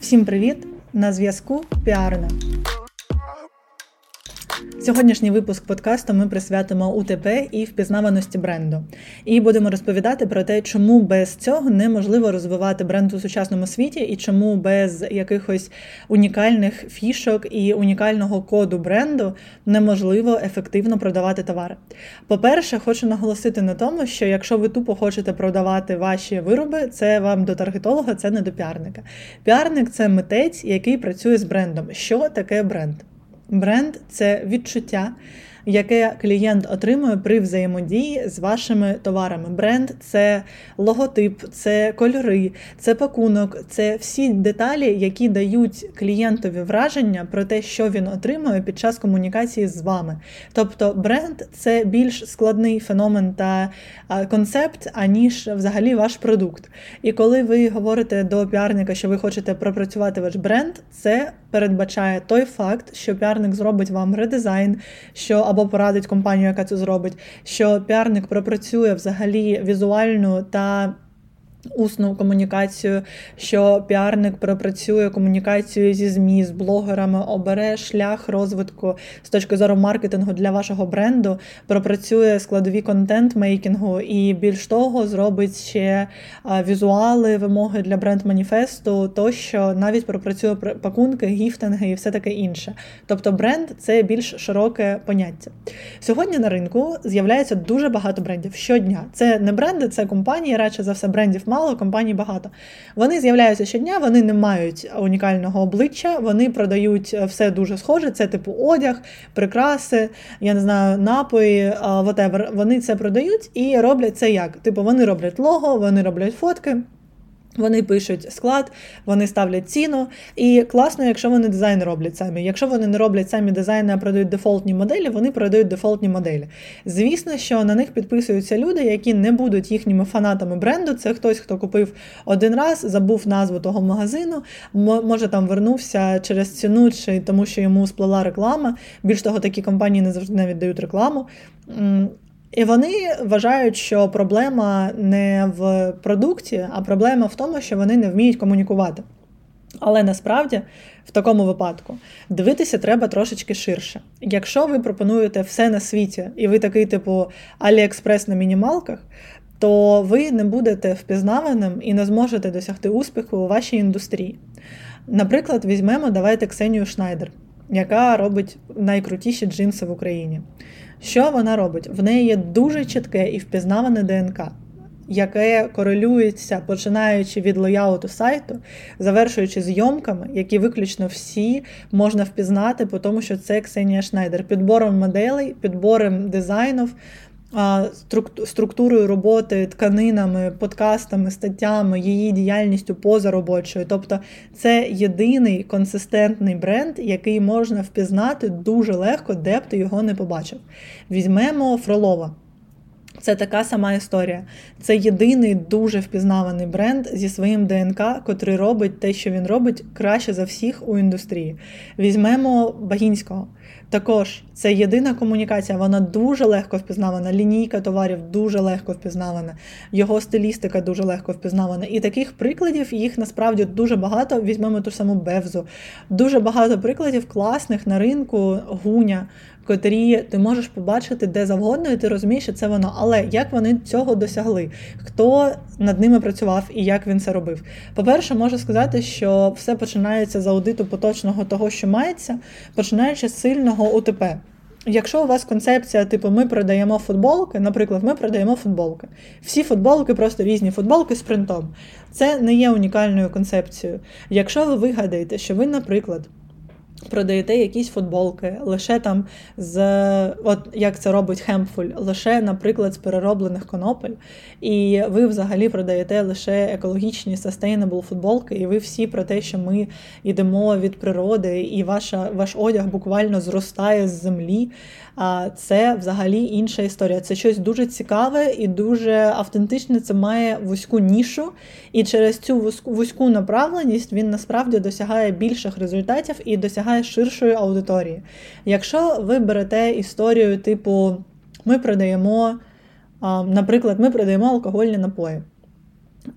Всім привіт! На зв'язку Піарна. Сьогоднішній випуск подкасту ми присвятимо УТП і впізнаваності бренду. І будемо розповідати про те, чому без цього неможливо розвивати бренд у сучасному світі, і чому без якихось унікальних фішок і унікального коду бренду неможливо ефективно продавати товари. По-перше, хочу наголосити на тому, що якщо ви тупо хочете продавати ваші вироби, це вам до таргетолога, це не до піарника. Піарник це митець, який працює з брендом. Що таке бренд? Бренд це відчуття, яке клієнт отримує при взаємодії з вашими товарами. Бренд це логотип, це кольори, це пакунок, це всі деталі, які дають клієнтові враження про те, що він отримує під час комунікації з вами. Тобто, бренд це більш складний феномен та концепт, аніж взагалі ваш продукт. І коли ви говорите до піарника, що ви хочете пропрацювати ваш бренд, це передбачає той факт, що піарник зробить вам редизайн, що або порадить компанію, яка це зробить, що піарник пропрацює взагалі візуальну та усну комунікацію, що піарник пропрацює комунікацію зі ЗМІ, з блогерами, обере шлях розвитку з точки зору маркетингу для вашого бренду, пропрацює складові контент-мейкінгу і більш того, зробить ще візуали, вимоги для бренд-маніфесту, тощо навіть пропрацює пакунки, гіфтинги і все таке інше. Тобто бренд це більш широке поняття. Сьогодні на ринку з'являється дуже багато брендів щодня. Це не бренди, це компанії, радше за все брендів мало, компаній багато. Вони з'являються щодня, вони не мають унікального обличчя, вони продають е, все дуже схоже. Це типу одяг, прикраси, я не знаю, напої, whatever. Вони це продають і роблять це як? Типу, вони роблять лого, вони роблять фотки. Вони пишуть склад, вони ставлять ціну. І класно, якщо вони дизайн роблять самі. Якщо вони не роблять самі дизайни, а продають дефолтні моделі, вони продають дефолтні моделі. Звісно, що на них підписуються люди, які не будуть їхніми фанатами бренду. Це хтось, хто купив один раз, забув назву того магазину, може там вернувся через ціну, чи тому що йому сплила реклама. Більш того, такі компанії не завжди навіть дають рекламу. І вони вважають, що проблема не в продукті, а проблема в тому, що вони не вміють комунікувати. Але насправді в такому випадку дивитися треба трошечки ширше. Якщо ви пропонуєте все на світі, і ви такий, типу Аліекспрес на мінімалках, то ви не будете впізнаваним і не зможете досягти успіху у вашій індустрії. Наприклад, візьмемо давайте Ксенію Шнайдер, яка робить найкрутіші джинси в Україні. Що вона робить? В неї є дуже чітке і впізнаване ДНК, яке корелюється, починаючи від лояуту сайту, завершуючи зйомками, які виключно всі можна впізнати, тому що це Ксенія Шнайдер, підбором моделей, підбором дизайнів, структурою роботи, тканинами, подкастами, статтями, її діяльністю позаробочою. Тобто це єдиний консистентний бренд, який можна впізнати дуже легко, де б ти його не побачив. Візьмемо Фролова. Це така сама історія. Це єдиний дуже впізнаваний бренд зі своїм ДНК, котрий робить те, що він робить, краще за всіх у індустрії. Візьмемо Багінського. Також це єдина комунікація, вона дуже легко впізнавана. Лінійка товарів дуже легко впізнавана, його стилістика дуже легко впізнавана. І таких прикладів їх насправді дуже багато. Візьмемо ту саму Бевзу. Дуже багато прикладів класних на ринку гуня котрі ти можеш побачити де завгодно, і ти розумієш, що це воно. Але як вони цього досягли? Хто над ними працював і як він це робив? По-перше, можу сказати, що все починається з аудиту поточного того, що мається, починаючи з сильного УТП. Якщо у вас концепція, типу, ми продаємо футболки, наприклад, ми продаємо футболки. Всі футболки, просто різні футболки з принтом. Це не є унікальною концепцією. Якщо ви вигадаєте, що ви, наприклад, продаєте якісь футболки, лише там з от як це робить Хемпфуль, лише, наприклад, з перероблених конопель, і ви взагалі продаєте лише екологічні sustainable футболки, і ви всі про те, що ми йдемо від природи, і ваша, ваш одяг буквально зростає з землі. А це взагалі інша історія. Це щось дуже цікаве і дуже автентичне. Це має вузьку нішу, і через цю вузьку направленість він насправді досягає більших результатів і досягає ширшої аудиторії. Якщо ви берете історію, типу, ми продаємо, наприклад, ми продаємо алкогольні напої.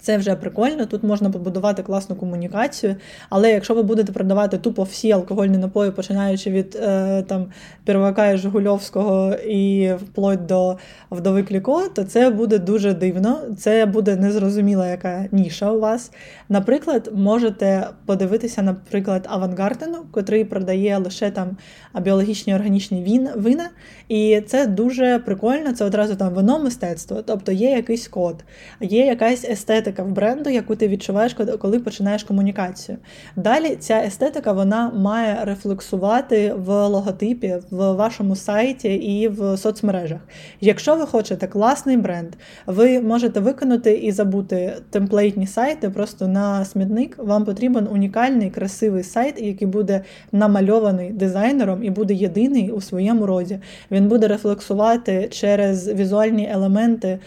Це вже прикольно, тут можна побудувати класну комунікацію. Але якщо ви будете продавати тупо всі алкогольні напої, починаючи від е, там Первака і Жигульовського і вплоть до вдови Кліко, то це буде дуже дивно. Це буде незрозуміла яка ніша у вас. Наприклад, можете подивитися, наприклад, Авангардену, котрий продає лише там біологічні органічні він, вина. І це дуже прикольно. Це одразу там вино мистецтво. Тобто є якийсь код, є якась естетика естетика в бренду, яку ти відчуваєш, коли починаєш комунікацію. Далі ця естетика вона має рефлексувати в логотипі, в вашому сайті і в соцмережах. Якщо ви хочете класний бренд, ви можете виконати і забути темплейтні сайти просто на смітник. Вам потрібен унікальний красивий сайт, який буде намальований дизайнером і буде єдиний у своєму роді. Він буде рефлексувати через візуальні елементи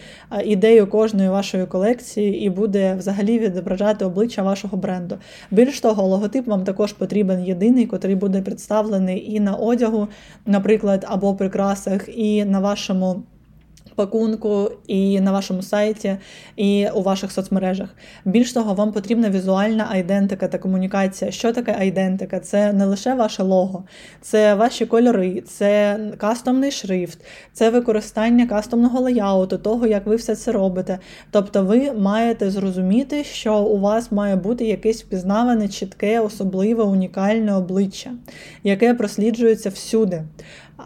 ідею кожної вашої колекції і буде взагалі відображати обличчя вашого бренду. Більш того, логотип вам також потрібен єдиний, котрий буде представлений і на одягу, наприклад, або прикрасах, і на вашому пакунку, і на вашому сайті, і у ваших соцмережах. Більш того, вам потрібна візуальна айдентика та комунікація. Що таке айдентика? Це не лише ваше лого, це ваші кольори, це кастомний шрифт, це використання кастомного леяуту, того, як ви все це робите. Тобто ви маєте зрозуміти, що у вас має бути якесь впізнаване, чітке, особливе, унікальне обличчя, яке просліджується всюди.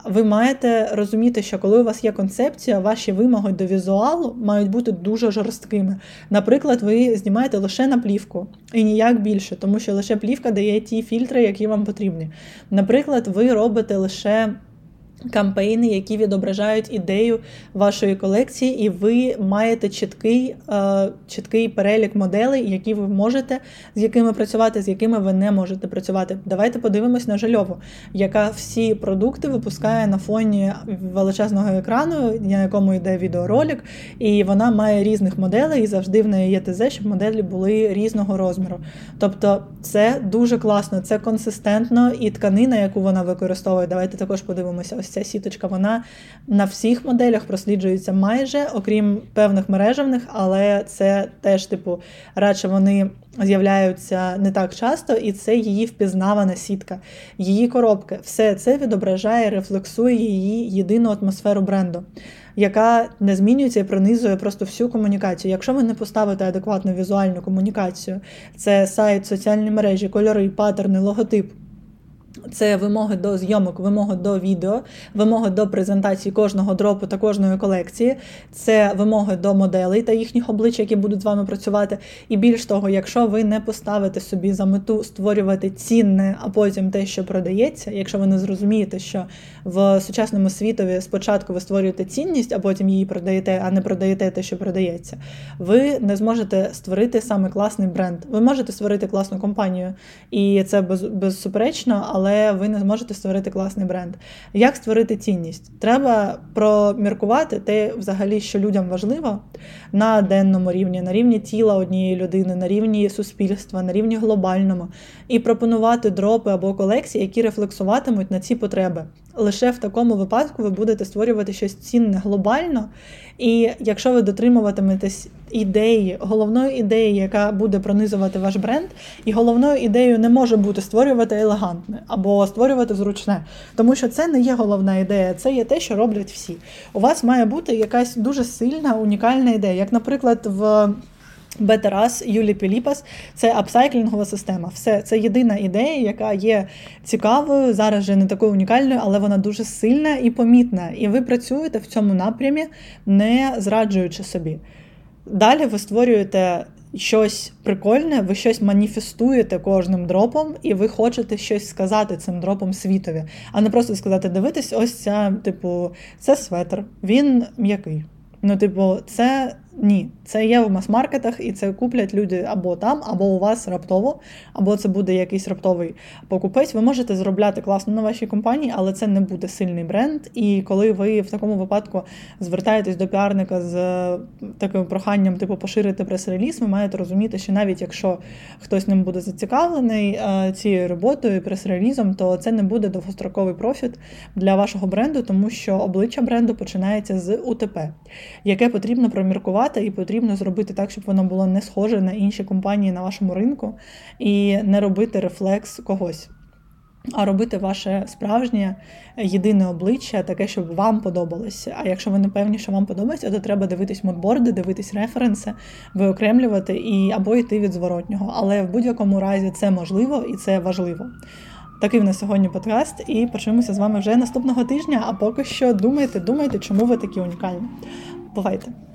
Ви маєте розуміти, що коли у вас є концепція, ваші вимоги до візуалу мають бути дуже жорсткими. Наприклад, ви знімаєте лише на плівку і ніяк більше, тому що лише плівка дає ті фільтри, які вам потрібні. Наприклад, ви робите лише кампейни, які відображають ідею вашої колекції, і ви маєте чіткий е, чіткий перелік моделей, які ви можете, з якими працювати, з якими ви не можете працювати. Давайте подивимось на жальову, яка всі продукти випускає на фоні величезного екрану, на якому йде відеоролик, і вона має різних моделей, і завжди в неї є ТЗ, щоб моделі були різного розміру. Тобто це дуже класно, це консистентно і тканина, яку вона використовує. Давайте також подивимося ось ця сіточка, вона на всіх моделях просліджується майже, окрім певних мережевних, але це теж, типу, радше вони з'являються не так часто, і це її впізнавана сітка, її коробки. Все це відображає, рефлексує її єдину атмосферу бренду. Яка не змінюється і пронизує просто всю комунікацію. Якщо ви не поставите адекватну візуальну комунікацію, це сайт, соціальні мережі, кольори, паттерни, логотип. Це вимоги до зйомок, вимоги до відео, вимоги до презентації кожного дропу та кожної колекції, це вимоги до моделей та їхніх облич, які будуть з вами працювати. І більш того, якщо ви не поставите собі за мету створювати цінне, а потім те, що продається, якщо ви не зрозумієте, що в сучасному світові спочатку ви створюєте цінність, а потім її продаєте, а не продаєте те, що продається, ви не зможете створити саме класний бренд. Ви можете створити класну компанію, і це без, безсуперечно, але але ви не зможете створити класний бренд. Як створити цінність? Треба проміркувати те, взагалі, що людям важливо на денному рівні, на рівні тіла однієї людини, на рівні суспільства, на рівні глобальному, і пропонувати дропи або колекції, які рефлексуватимуть на ці потреби. Лише в такому випадку ви будете створювати щось цінне глобально. І якщо ви дотримуватиметесь ідеї, головної ідеї, яка буде пронизувати ваш бренд, і головною ідеєю не може бути створювати елегантне або створювати зручне, тому що це не є головна ідея, це є те, що роблять всі. У вас має бути якась дуже сильна, унікальна ідея, як, наприклад, в. Бетерас Юлі Піліпас це апсайклінгова система. Все це єдина ідея, яка є цікавою, зараз вже не такою унікальною, але вона дуже сильна і помітна. І ви працюєте в цьому напрямі, не зраджуючи собі. Далі ви створюєте щось прикольне, ви щось маніфестуєте кожним дропом, і ви хочете щось сказати цим дропом світові, а не просто сказати: дивитись, ось ця, типу, це светр, він м'який. Ну, типу, це ні, це є в мас-маркетах, і це куплять люди або там, або у вас раптово, або це буде якийсь раптовий покупець. Ви можете зробляти класно на вашій компанії, але це не буде сильний бренд. І коли ви в такому випадку звертаєтесь до піарника з таким проханням, типу поширити прес-реліз, ви маєте розуміти, що навіть якщо хтось ним буде зацікавлений е, цією роботою, прес-релізом, то це не буде довгостроковий профіт для вашого бренду, тому що обличчя бренду починається з УТП, яке потрібно проміркувати багато, і потрібно зробити так, щоб воно було не схоже на інші компанії на вашому ринку, і не робити рефлекс когось. А робити ваше справжнє єдине обличчя, таке, щоб вам подобалося. А якщо ви не певні, що вам подобається, то треба дивитись модборди, дивитись референси, виокремлювати і або йти від зворотнього. Але в будь-якому разі це можливо і це важливо. Такий в нас сьогодні подкаст, і почуємося з вами вже наступного тижня. А поки що думайте, думайте, чому ви такі унікальні. Бувайте!